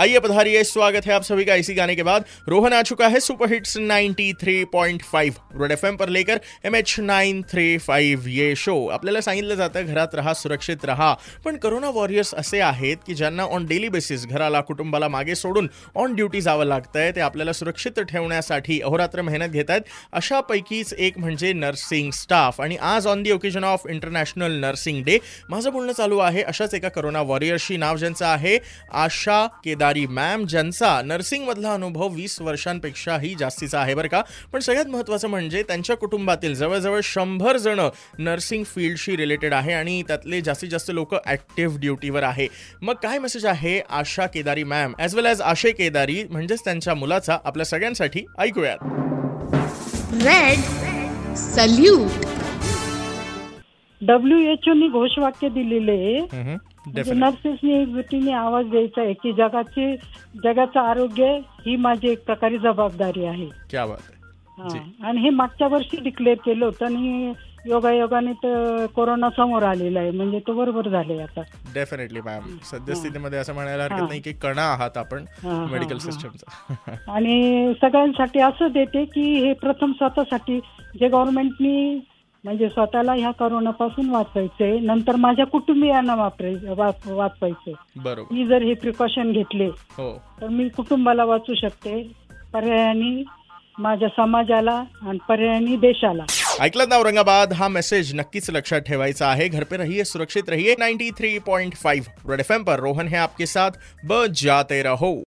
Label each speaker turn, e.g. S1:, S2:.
S1: आइए पधारिए स्वागत है आप सभी का इसी गाने के बाद। रोहन आ चुका है सुपर हिट्स 93.5 रेड एफ पर लेकर M H nine three five ये शो आपल्याला सांगितलं जातं घरात राहा सुरक्षित राहा। पण करोना वॉरियर्स असे आहेत की ज्यांना ऑन डेली बेसिस घराला कुटुंबाला मागे सोडून ऑन ड्युटी जावं लागतंय ते आपल्याला सुरक्षित ठेवण्यासाठी अहोरात्र मेहनत घेत आहेत अशापैकीच एक म्हणजे नर्सिंग स्टाफ आणि आज on the occasion of international nursing day माझं बोलणं चालू आहे अशाच एका करोना वॉरियर्सशी नाव ज्यांचं आहे आशा केदार. मॅम ज्यांचा नर्सिंगमधला अनुभव वीस वर्षांपेक्षाही जास्तीचा आहे बरं का. पण सगळ्यात महत्त्वाचं म्हणजे त्यांच्या कुटुंबातील जवळजवळ शंभर जण नर्सिंग फील्डशी रिलेटेड आहे आणि त्यातले जास्तीत जास्त लोक ॲक्टिव्ह ड्युटीवर आहे. मग काय मेसेज आहे Asha Kedari ma'am as well as Ashay Kedari म्हणजेच त्यांच्या मुलाचा आपल्या सगळ्यांसाठी ऐकूयात.
S2: रेड सल्यूट
S3: डब्ल्यू एच ओनी घोषवाक्य दिलेले आहे. नर्सेसनी आवाज द्यायचा आहे की जगाचे जगाचं आरोग्य ही माझी एक प्रकारे जबाबदारी आहे. हा. आणि हे मागच्या वर्षी डिक्लेअर केलं होतं आणि योगायोगाने तर कोरोना समोर आलेला आहे. म्हणजे तो बरोबर झाले आता.
S1: डेफिनेटली मॅम सद्यस्थितीमध्ये असं म्हणायला हरकत. नाही की कणा आहात आपण मेडिकल. सिस्टमचा
S3: आणि सगळ्यांसाठी असं देते की हे प्रथम स्वतःसाठी जे गव्हर्नमेंटनी म्हणजे स्वतःला ह्या करोनापासून वाचवायचे नंतर माझ्या कुटुंबियांना वापराय वाच- वाचवायचे.
S1: बरोबर.
S3: मी जर हे प्रिकॉशन घेतले
S1: हो.
S3: तर मी कुटुंबाला वाचू शकते पर्यायाने माझ्या समाजाला आणि पर्यायाने देशाला.
S1: ऐकलं ना औरंगाबाद? हा मेसेज नक्कीच लक्षात ठेवायचा आहे. घर पे रहिए सुरक्षित रहिए. 93.5 रेड एफ पर रोहन है आपके साथ. ब जाते रहो.